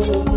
Thank you.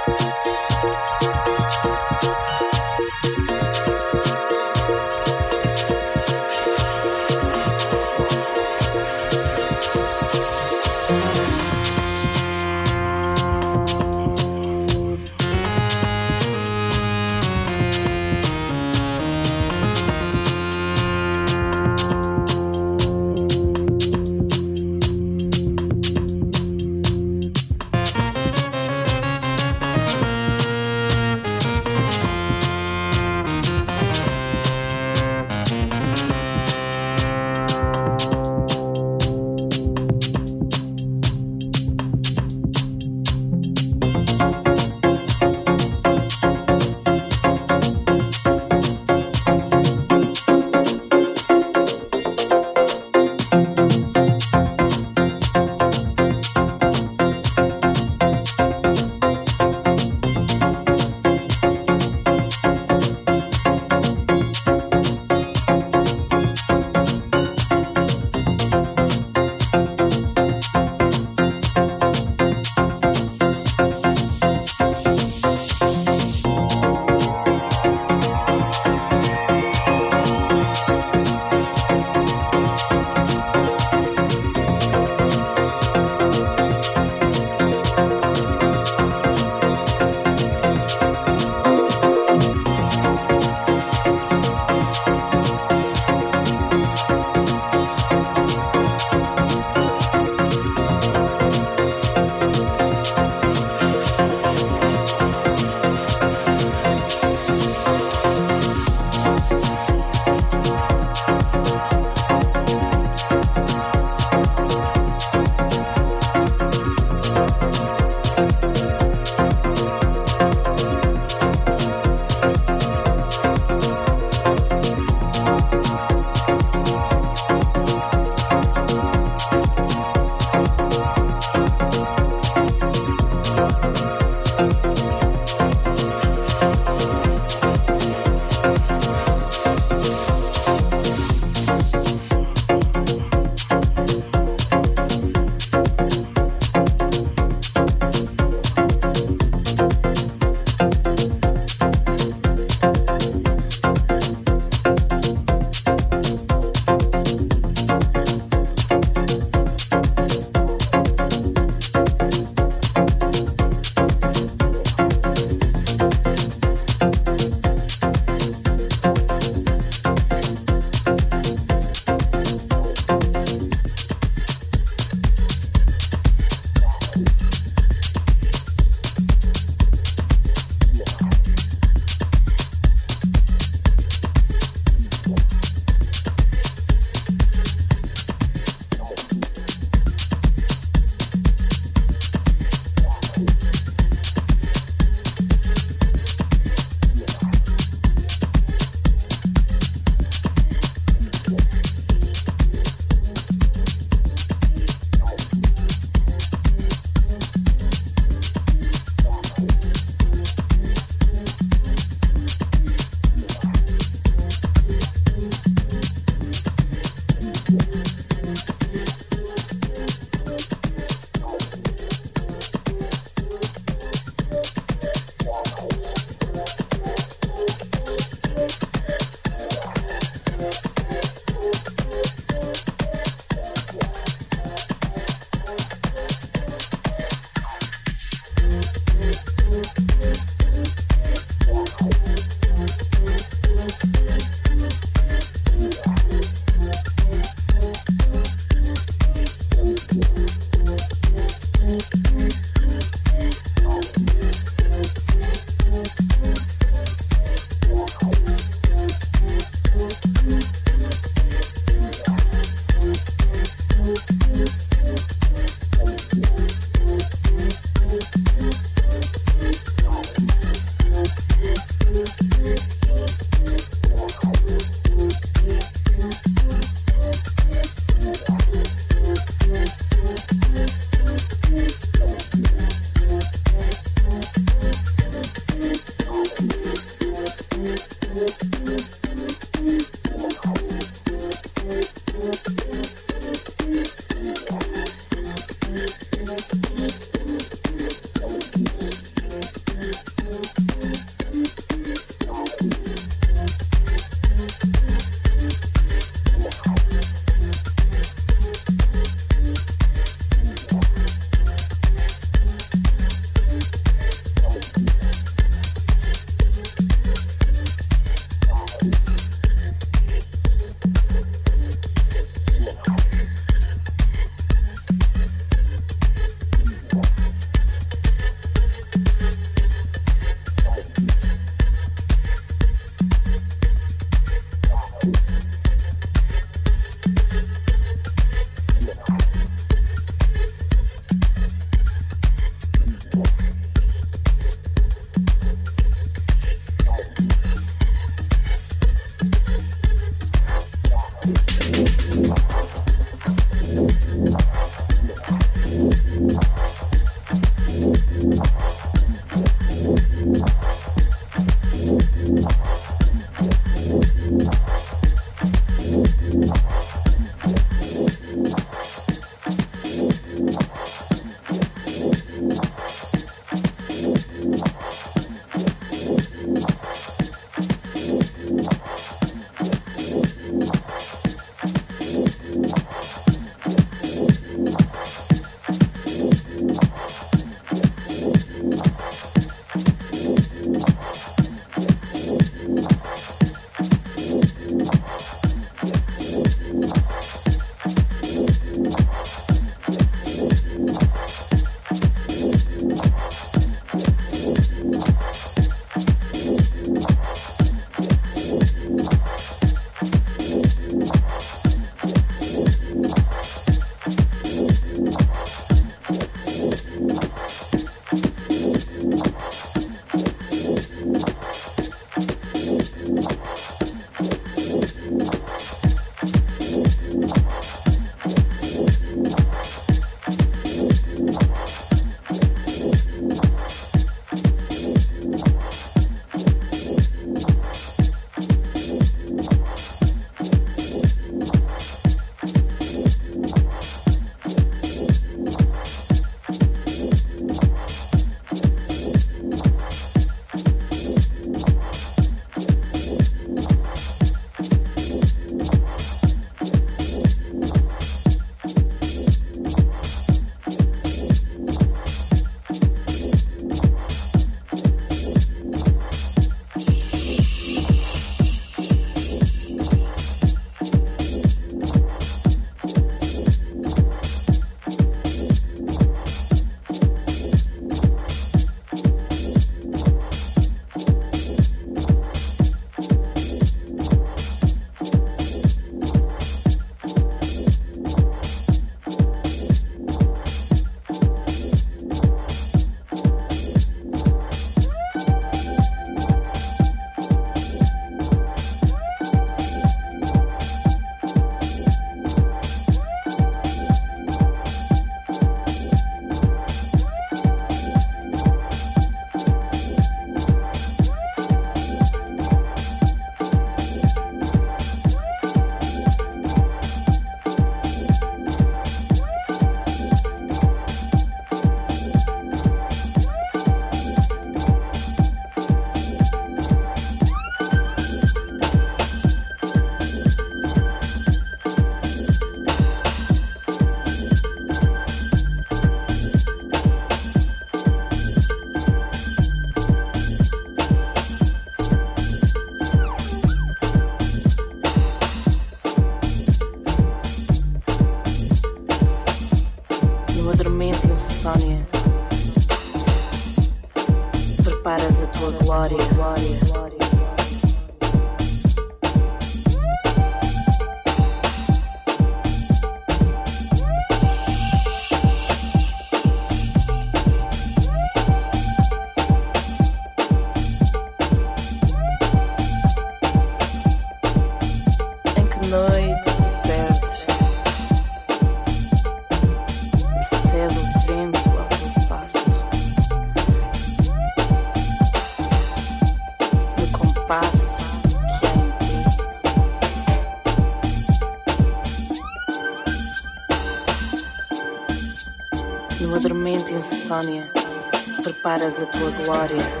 Preparas a tua glória.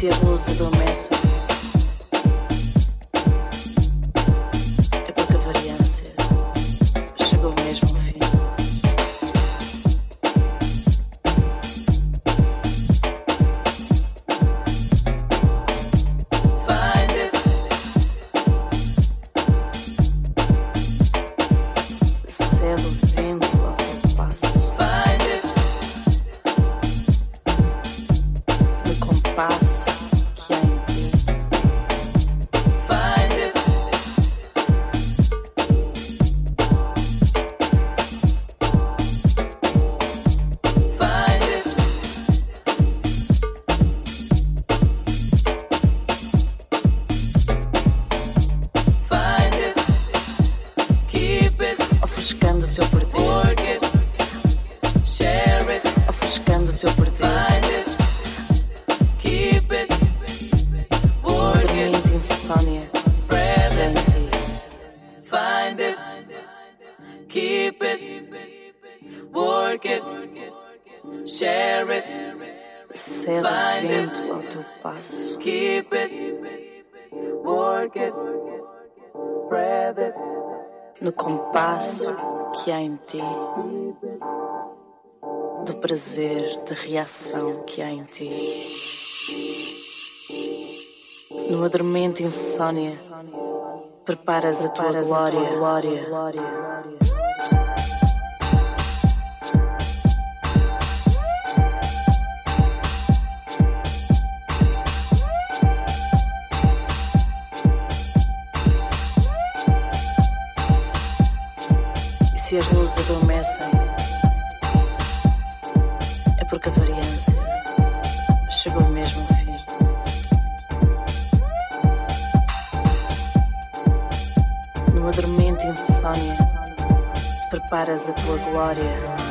É pouca variância. Que há em ti. Do prazer, de reação que há em ti. Numa dormente insônia, preparas a tua glória. glória. Se as luzes adormecem, é porque a variância chegou mesmo ao fim. Numa dormente insônia, preparas a tua glória.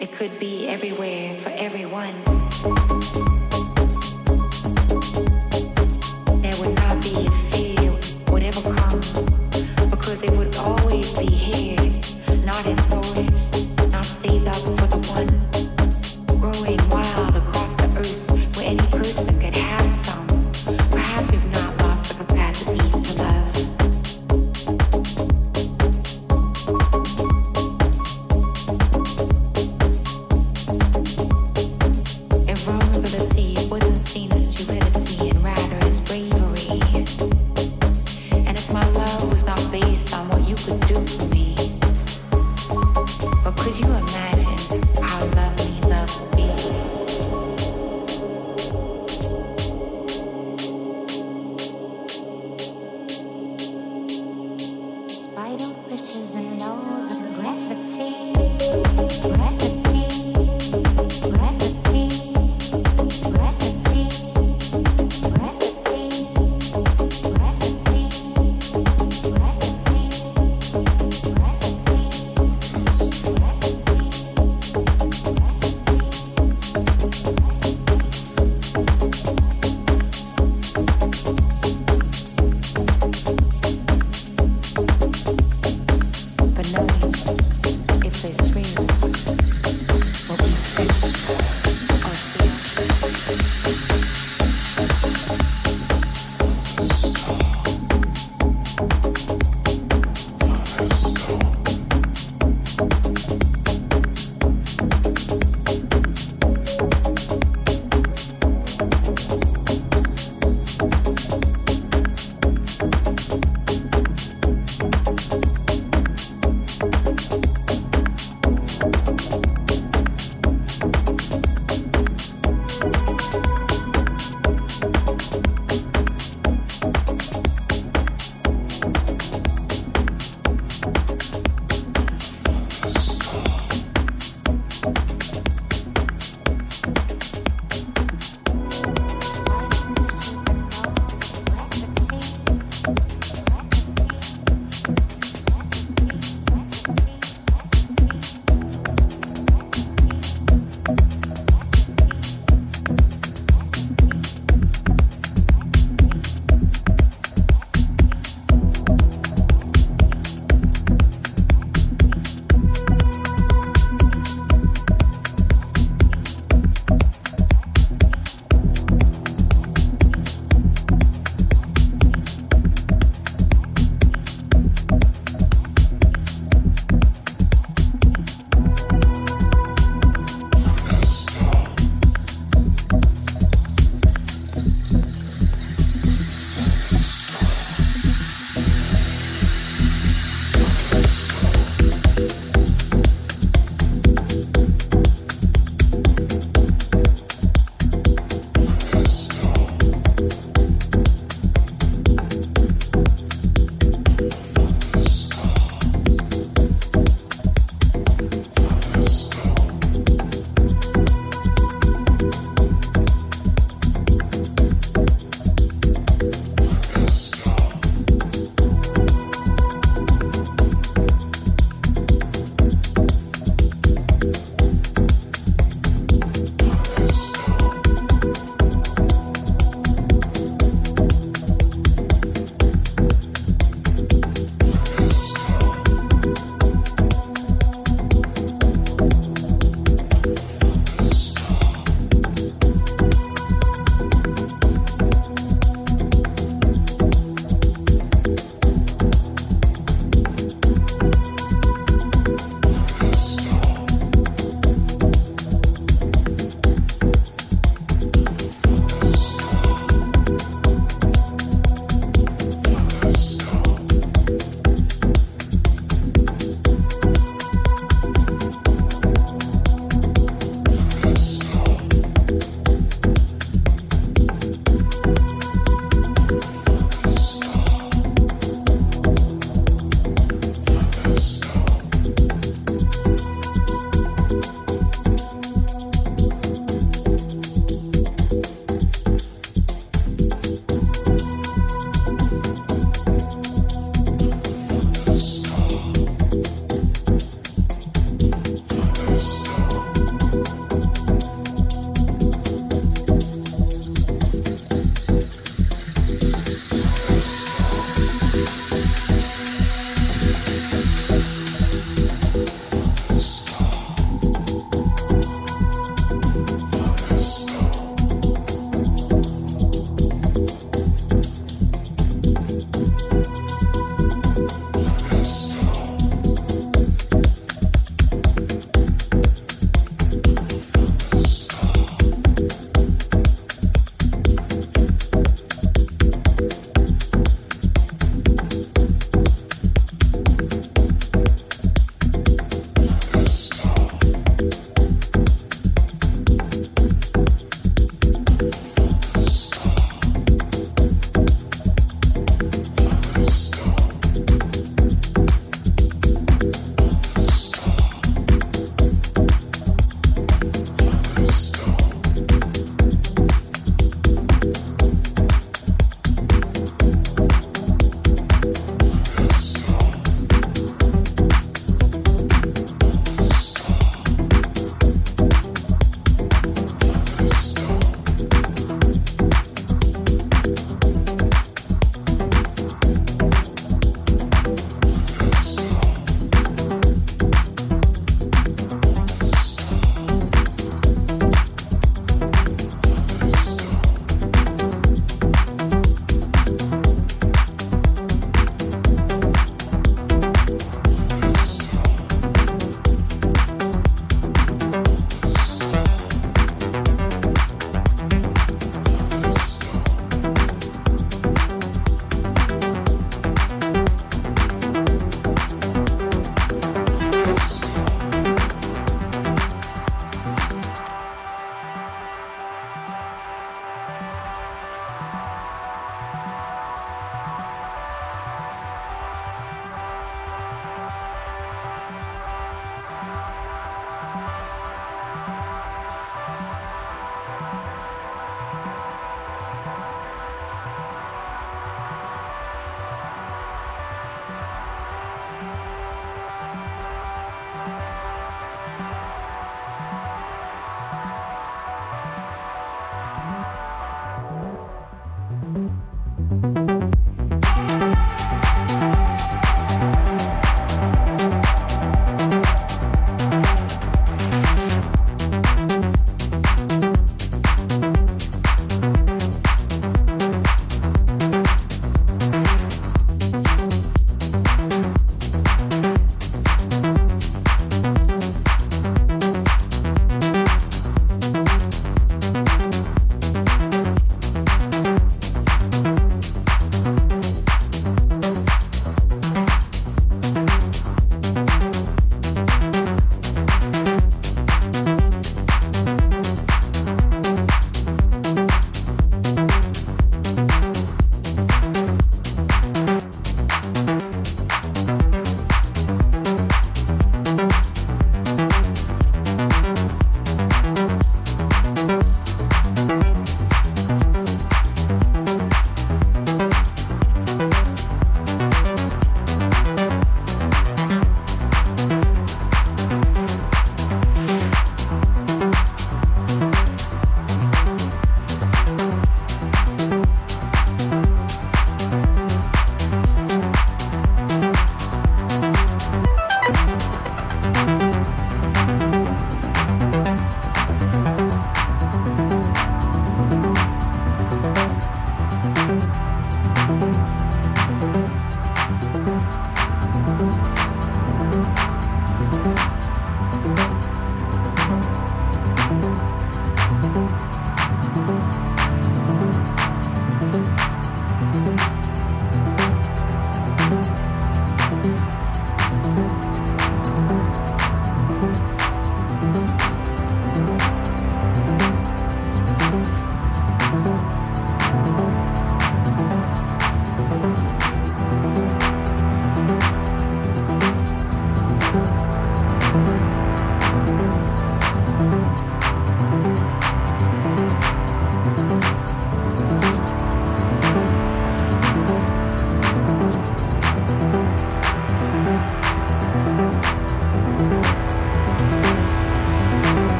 It could be everywhere for everyone.